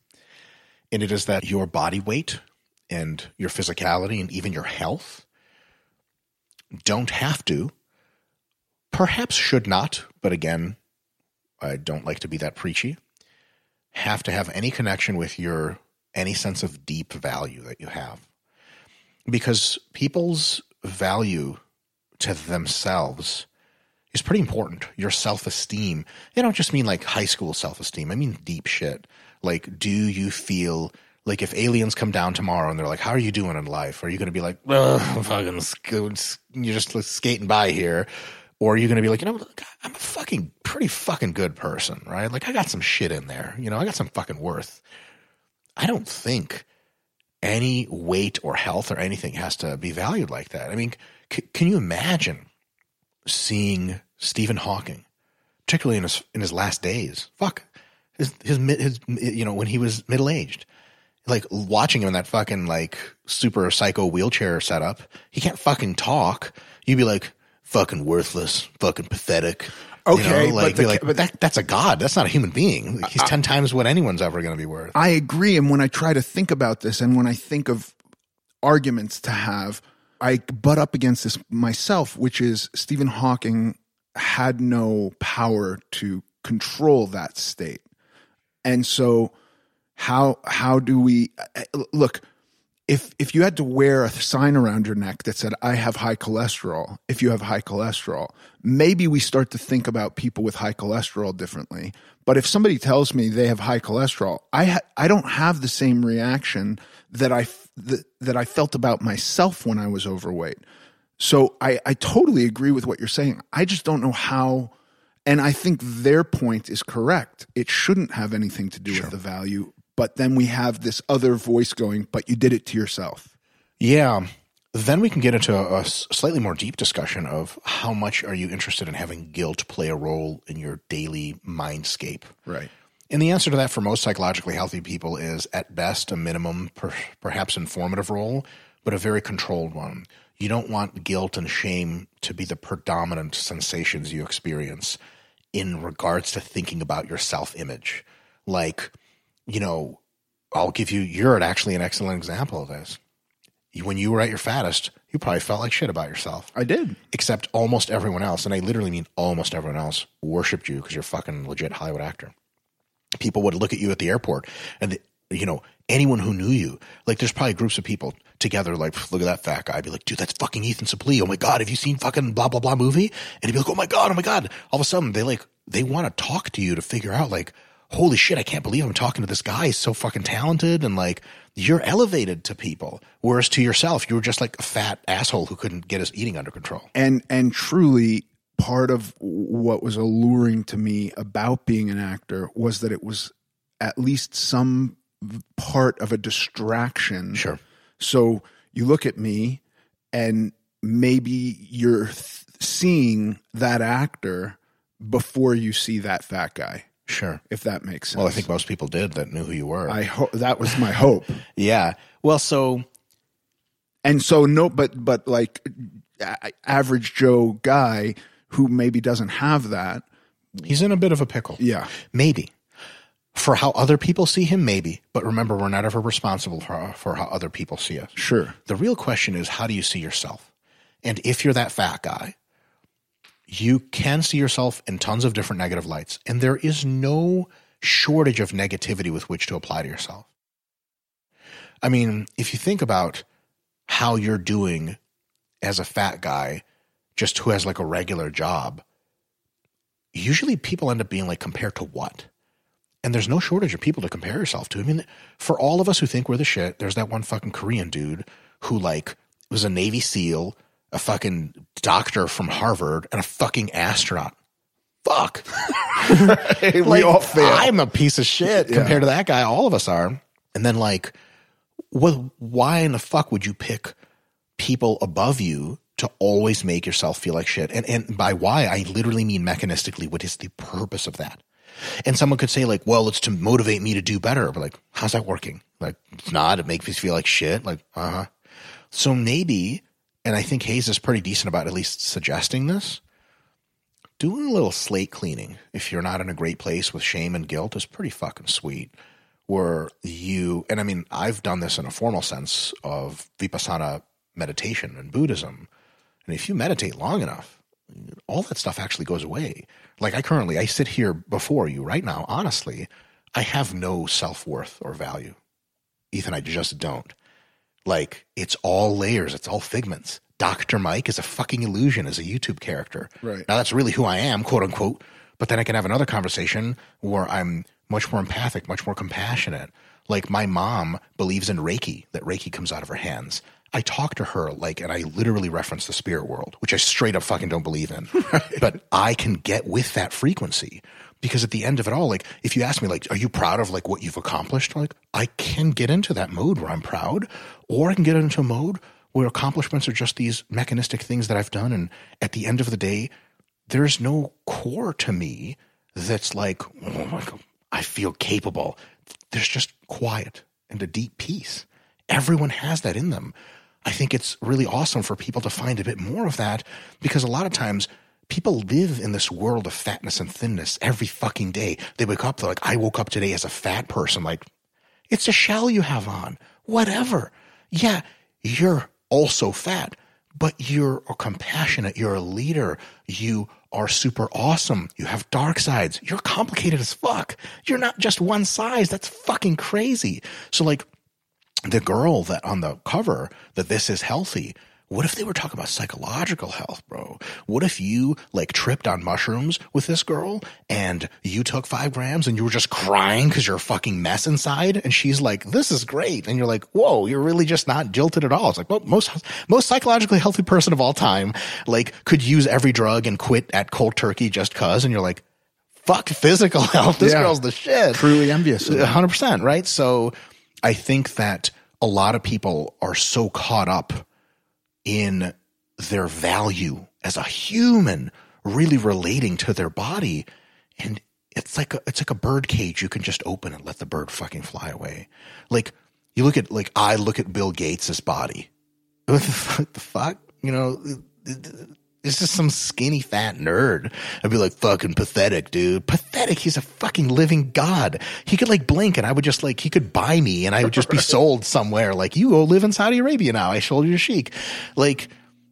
And it is that your body weight and your physicality and even your health don't have to, perhaps should not, but again, I don't like to be that preachy, have to have any connection with your any sense of deep value that you have. Because people's value to themselves is pretty important. Your self esteem. I don't just mean like high school self esteem. I mean deep shit. Like, do you feel like if aliens come down tomorrow and they're like, "How are you doing in life?" Are you going to be like, "Ugh, I'm fucking, you're just skating by here," or are you going to be like, you know, look, I'm a fucking pretty fucking good person, right? Like, I got some shit in there. You know, I got some fucking worth. I don't think any weight or health or anything has to be valued like that. I mean, c- can you imagine seeing Stephen Hawking, particularly in his in his last days? Fuck, his his his you know when he was middle aged, like watching him in that fucking like super psycho wheelchair setup. He can't fucking talk. You'd be like fucking worthless, fucking pathetic. You Okay, know, but like, the like, but that that's a god. That's not a human being. He's ten times what anyone's ever going to be worth. I agree. And when I try to think about this and when I think of arguments to have, I butt up against this myself, which is Stephen Hawking had no power to control that state. And so how how do we uh, look if if you had to wear a sign around your neck that said I have high cholesterol, if you have high cholesterol, maybe we start to think about people with high cholesterol differently. But if somebody tells me they have high cholesterol, I ha- I don't have the same reaction that I f- that, that I felt about myself when I was overweight. So I I totally agree with what you're saying. I just don't know how and I think their point is correct. It shouldn't have anything to do with the value. But then we have this other voice going, but you did it to yourself. Yeah. Then we can get into a slightly more deep discussion of how much are you interested in having guilt play a role in your daily mindscape. Right. And the answer to that for most psychologically healthy people is at best a minimum, per, perhaps informative role, but a very controlled one. You don't want guilt and shame to be the predominant sensations you experience in regards to thinking about your self image. Like, you know, I'll give you, you're actually an excellent example of this. When you were at your fattest, you probably felt like shit about yourself I did. except almost everyone else, and I literally mean almost everyone else, worshipped you because you're a fucking legit Hollywood actor. People would look at you at the airport, and the, you know anyone who knew you, like there's probably groups of people together, like look at that fat guy, I'd be like, dude, that's fucking Ethan Suplee. Oh my god, have you seen fucking blah blah blah movie? And he'd be like, oh my god, oh my god. All of a sudden, they like they want to talk to you to figure out like, holy shit, I can't believe I'm talking to this guy. He's so fucking talented, and like you're elevated to people, whereas to yourself, you were just like a fat asshole who couldn't get his eating under control. And and truly part of what was alluring to me about being an actor was that it was at least some part of a distraction Sure. So you look at me and maybe you're th- seeing that actor before you see that fat guy. Sure. If that makes sense. Well, I think most people did that knew who you were. I hope that was my hope. yeah. Well, so And so no, but but like a- average Joe guy who maybe doesn't have that. he's in a bit of a pickle. Yeah. Maybe. For how other people see him, maybe. But remember, we're not ever responsible for, for how other people see us. Sure. The real question is, how do you see yourself? And if you're that fat guy, you can see yourself in tons of different negative lights. And there is no shortage of negativity with which to apply to yourself. I mean, if you think about how you're doing as a fat guy, just who has like a regular job, usually people end up being like, compared to what? And there's no shortage of people to compare yourself to. I mean, for all of us who think we're the shit, there's that one fucking Korean dude who like was a Navy SEAL, a fucking doctor from Harvard, and a fucking astronaut. Fuck. we Like, all fail. I'm a piece of shit compared to that guy. All of us are. And then like, what? Why in the fuck would you pick people above you to always make yourself feel like shit? And and by why, I literally mean mechanistically. What is the purpose of that? And someone could say like, well, it's to motivate me to do better. But like, how's that working? Like, it's not. It makes me feel like shit. Like, uh huh. So maybe, and I think HAES is pretty decent about at least suggesting this doing a little slate cleaning if you're not in a great place with shame and guilt is pretty fucking sweet. Where you, and I mean, I've done this in a formal sense of vipassana meditation and Buddhism. And if you meditate long enough, all that stuff actually goes away. Like I currently, I sit here before you right now, honestly, I have no self worth or value. Ethan, I just don't. Like it's all layers, it's all figments. Dr. Mike is a fucking illusion as a YouTube character. Right. Now that's really who I am, quote unquote. But then I can have another conversation where I'm much more empathic, much more compassionate. Like my mom believes in Reiki, that Reiki comes out of her hands. I talk to her like, and I literally reference the spirit world, which I straight up fucking don't believe in. But I can get with that frequency because at the end of it all, like, if you ask me, like, are you proud of like what you've accomplished? Like, I can get into that mode where I'm proud, or I can get into a mode where accomplishments are just these mechanistic things that I've done. And at the end of the day, there's no core to me that's like, oh I feel capable. There's just quiet and a deep peace. Everyone has that in them. I think it's really awesome for people to find a bit more of that because a lot of times people live in this world of fatness and thinness every fucking day. They wake up, they're like, I woke up today as a fat person. Like, it's a shell you have on, whatever. Yeah, you're also fat, but you're compassionate, you're a leader, you are super awesome, you have dark sides, you're complicated as fuck. You're not just one size. That's fucking crazy. So, like, the girl that on the cover that this is healthy. What if they were talking about psychological health, bro? What if you like tripped on mushrooms with this girl and you took five grams and you were just crying because you're a fucking mess inside? And she's like, this is great. And you're like, whoa, you're really just not jilted at all. It's like, well, most, most psychologically healthy person of all time, like could use every drug and quit at cold turkey just cause. And you're like, fuck physical health. This Yeah. girl's the shit. Truly envious of hundred percent, right? So I think that a lot of people are so caught up in their value as a human, really relating to their body, and it's like a, it's like a bird cage. You can just open and let the bird fucking fly away. Like you look at like I look at Bill Gates' body. What the fuck? The fuck? You know, it's just some skinny fat nerd. I'd be like, fucking pathetic, dude. Pathetic. He's a fucking living god. He could like blink and I would just like, he could buy me and I would just be sold somewhere. Like, you go live in Saudi Arabia now. I sold you to Sheik. Like,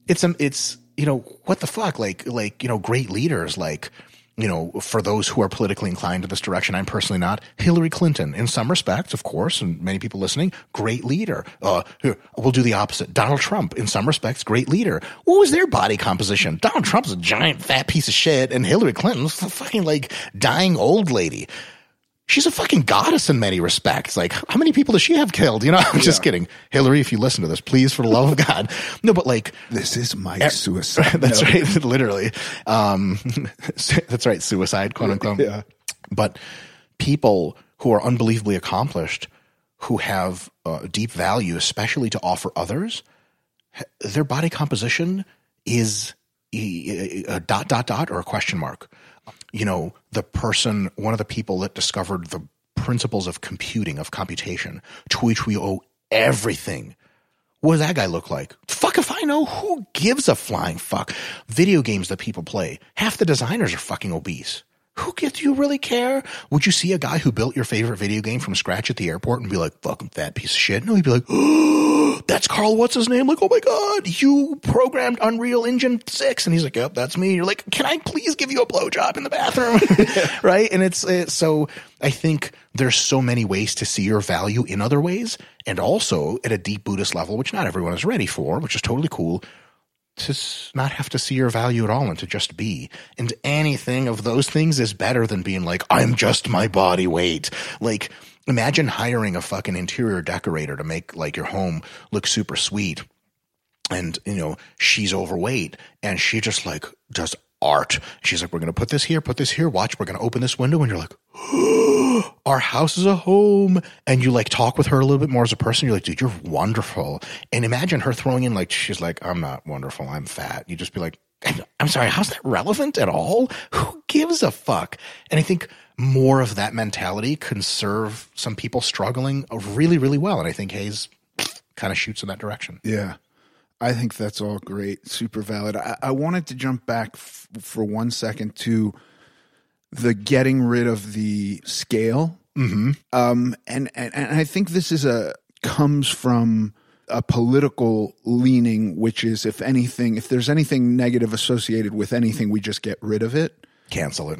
it's, um, it's, you know, what the fuck? Like, like, you know, great leaders like, you know, for those who are politically inclined in this direction, I'm personally not. Hillary Clinton, in some respects, of course, and many people listening, great leader. Uh, we'll do the opposite. Donald Trump, in some respects, great leader. What was their body composition? Donald Trump's a giant fat piece of shit, and Hillary Clinton's a fucking like dying old lady. She's a fucking goddess in many respects. Like, how many people does she have killed? You know, I'm just kidding. Hillary, if you listen to this, please, for the love of God. No, but like, This is my suicide. that's note. right, literally. Um, that's right, suicide, quote unquote. Yeah. But people who are unbelievably accomplished, who have uh, deep value, especially to offer others, their body composition is a dot dot dot or a question mark. You know, the person, one of the people that discovered the principles of computing, of computation, to which we owe everything. What does that guy look like? Fuck if I know. Who gives a flying fuck? Video games that people play, half the designers are fucking obese. Who gives you really care? Would you see a guy who built your favorite video game from scratch at the airport and be like, fucking fat piece of shit? No, he'd be like, oh, that's Carl, what's his name? Like, oh my God, you programmed Unreal Engine 6. And he's like, yep, that's me. You're like, can I please give you a blowjob in the bathroom? right? And it's, it's so I think there's so many ways to see your value in other ways. And also at a deep Buddhist level, which not everyone is ready for, which is totally cool to not have to see your value at all and to just be. And anything of those things is better than being like, I'm just my body weight. Like, imagine hiring a fucking interior decorator to make like your home look super sweet. And, you know, she's overweight and she just like does art. She's like, we're going to put this here, put this here. Watch, we're going to open this window. And you're like, our house is a home. And you like talk with her a little bit more as a person. You're like, dude, you're wonderful. And imagine her throwing in like, she's like, I'm not wonderful. I'm fat. You just be like, I'm sorry. How's that relevant at all? Who gives a fuck? And I think more of that mentality can serve some people struggling really, really well. And I think HAES kind of shoots in that direction. Yeah. I think that's all great, super valid. I, I wanted to jump back f- for one second to the getting rid of the scale, mm-hmm. um, and, and and I think this is a comes from a political leaning, which is if anything, if there's anything negative associated with anything, we just get rid of it, cancel it,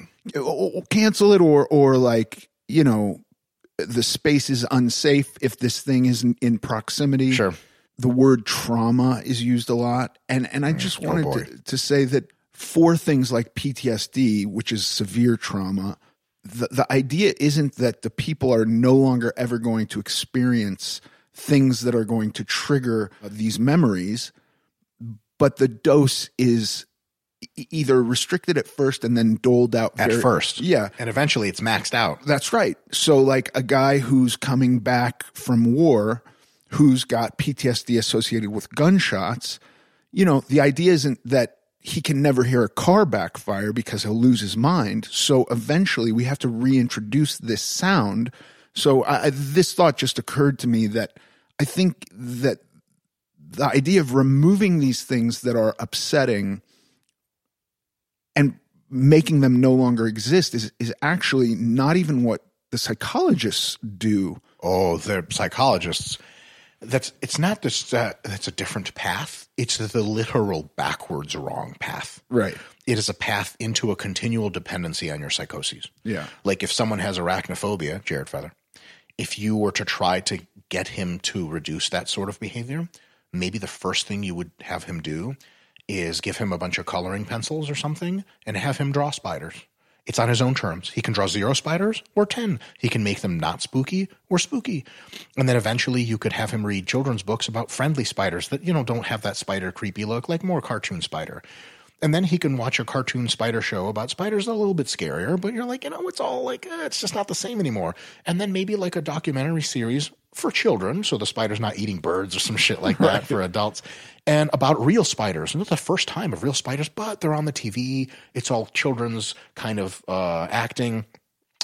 cancel it, or or like you know, the space is unsafe if this thing isn't in proximity. Sure the word trauma is used a lot. And, and I just oh wanted oh to, to say that for things like PTSD, which is severe trauma, the, the idea isn't that the people are no longer ever going to experience things that are going to trigger these memories, but the dose is either restricted at first and then doled out at very, first. Yeah. And eventually it's maxed out. That's right. So like a guy who's coming back from war who's got PTSD associated with gunshots, you know, the idea isn't that he can never hear a car backfire because he'll lose his mind. So eventually we have to reintroduce this sound. So I, this thought just occurred to me that I think that the idea of removing these things that are upsetting and making them no longer exist is, is actually not even what the psychologists do. Oh, the psychologists that's it's not just uh, that's a different path. It's the literal backwards wrong path. Right. It is a path into a continual dependency on your psychoses. Yeah. Like if someone has arachnophobia, Jared Feather, if you were to try to get him to reduce that sort of behavior, maybe the first thing you would have him do is give him a bunch of coloring pencils or something and have him draw spiders. It's on his own terms. He can draw zero spiders or 10. He can make them not spooky or spooky. And then eventually you could have him read children's books about friendly spiders that, you know, don't have that spider creepy look, like more cartoon spider. And then he can watch a cartoon spider show about spiders a little bit scarier, but you're like, you know, it's all like, eh, it's just not the same anymore. And then maybe like a documentary series for children, so the spider's not eating birds or some shit like that right. for adults, and about real spiders. And it's the first time of real spiders, but they're on the TV. It's all children's kind of uh, acting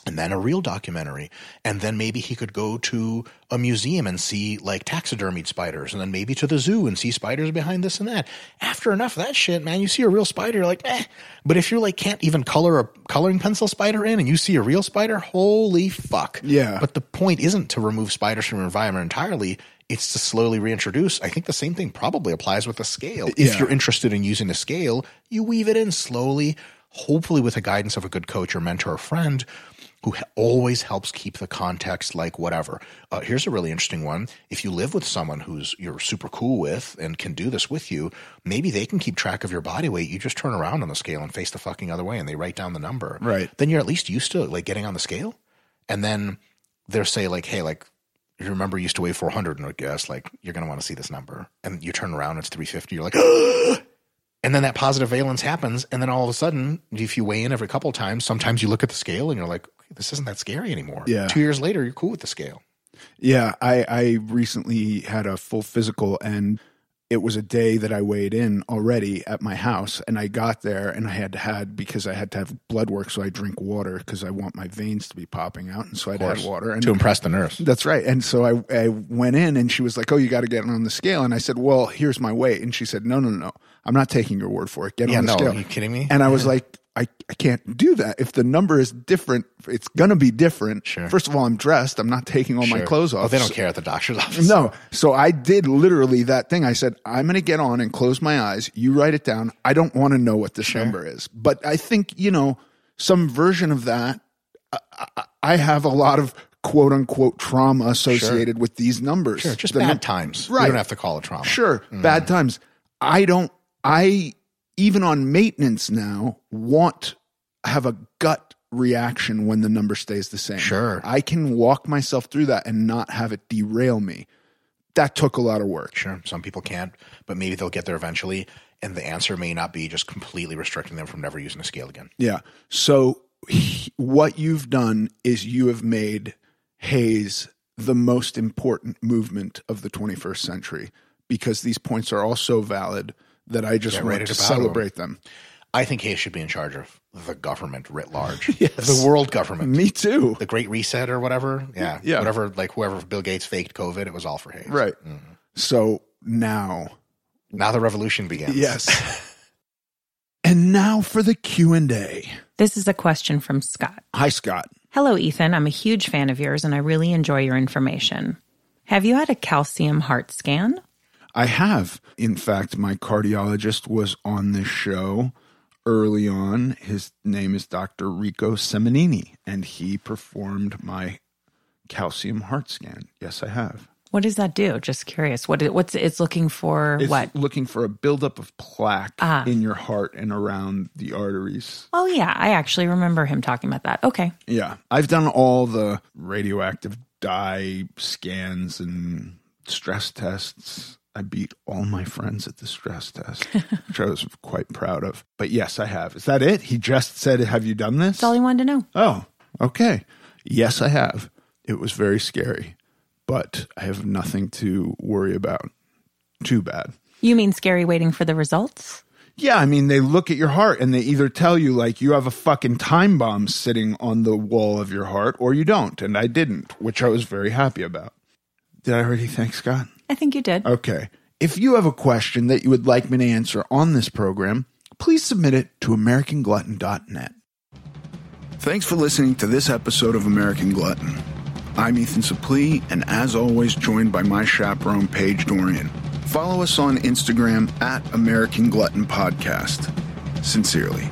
and then a real documentary. And then maybe he could go to a museum and see like taxidermied spiders, and then maybe to the zoo and see spiders behind this and that. After enough of that shit, man, you see a real spider, you're like, eh. But if you're like can't even color a coloring pencil spider in and you see a real spider, holy fuck. Yeah. But the point isn't to remove spiders from your environment entirely. It's to slowly reintroduce. I think the same thing probably applies with the scale. Yeah. If you're interested in using a scale, you weave it in slowly, hopefully with the guidance of a good coach or mentor or friend who always helps keep the context like whatever. Uh, here's a really interesting one. If you live with someone who's you're super cool with and can do this with you, maybe they can keep track of your body weight. You just turn around on the scale and face the fucking other way and they write down the number. Right. Then you're at least used to like getting on the scale. And then they'll say like, hey, like you remember you used to weigh 400 and I guess like you're going to want to see this number. And you turn around, it's 350. You're like, and then that positive valence happens and then all of a sudden if you weigh in every couple of times sometimes you look at the scale and you're like this isn't that scary anymore yeah two years later you're cool with the scale yeah i i recently had a full physical and it was a day that I weighed in already at my house, and I got there and I had to had because I had to have blood work, so I drink water because I want my veins to be popping out, and so I had water and to impress the nurse. that's right. And so I, I went in and she was like, Oh, you got to get on the scale. And I said, Well, here's my weight. And she said, No, no, no. I'm not taking your word for it. Get Yeah, on the no, scale. are you kidding me? And I was like, I, I can't do that. If the number is different, it's going to be different. Sure. First of all, I'm dressed. I'm not taking all my clothes off. Oh, they don't care at the doctor's office. no. So I did literally that thing. I said, I'm going to get on and close my eyes. You write it down. I don't want to know what this number is. But I think, you know, some version of that, I, I, I have a lot of quote unquote trauma associated with these numbers. Sure, just The bad num- times. Right. You don't have to call it trauma. Sure, mm. bad times. I don't, I, even on maintenance now, want, have a gut reaction when the number stays the same. Sure. I can walk myself through that and not have it derail me. That took a lot of work. Sure. Some people can't, but maybe they'll get there eventually. And the answer may not be just completely restricting them from never using a scale again. Yeah. So he- what you've done is you have made HAES the most important movement of the 21st century because these points are all so valid that I just Get want to to battle 'em. celebrate them. I think HAES should be in charge of the government writ large, the world government, Me too. the Great Reset or whatever. Yeah, Yeah. whatever. Like whoever Bill Gates faked COVID, it was all for HAES. Right. Mm-hmm. So now, Now the revolution begins. yes. and now for the Q&A. This is a question from Scott. Hi Scott. Hello, Ethan. I'm a huge fan of yours and I really enjoy your information. Have you had a calcium heart scan? I have. In fact, my cardiologist was on this show early on. His name is Dr. Rico Seminini, and he performed my calcium heart scan. Yes, I have. What does that do? Just curious. What it- what's it's looking for? It's what? looking for a buildup of plaque Ah. in your heart and around the arteries. Oh yeah, I actually remember him talking about that. Okay. Yeah. I've done all the radioactive dye scans and stress tests. I beat all my friends at the stress test, which I was quite proud of. But yes, I have. Is that it? He just said, Have you done this? That's all he wanted to know. Oh, okay. Yes, I have. It was very scary, but I have nothing to worry about. Too bad. You mean scary waiting for the results? Yeah, I mean, they look at your heart and they either tell you, like, you have a fucking time bomb sitting on the wall of your heart, or you don't. And I didn't, which I was very happy about. Did I already thank Scott? I think you did. Okay. If you have a question that you would like me to answer on this program, please submit it to AmericanGlutton.net. Thanks for listening to this episode of American Glutton. I'm Ethan Suplee, and as always, joined by my chaperone, Paige Dorian. Follow us on Instagram at American Glutton Podcast. Sincerely.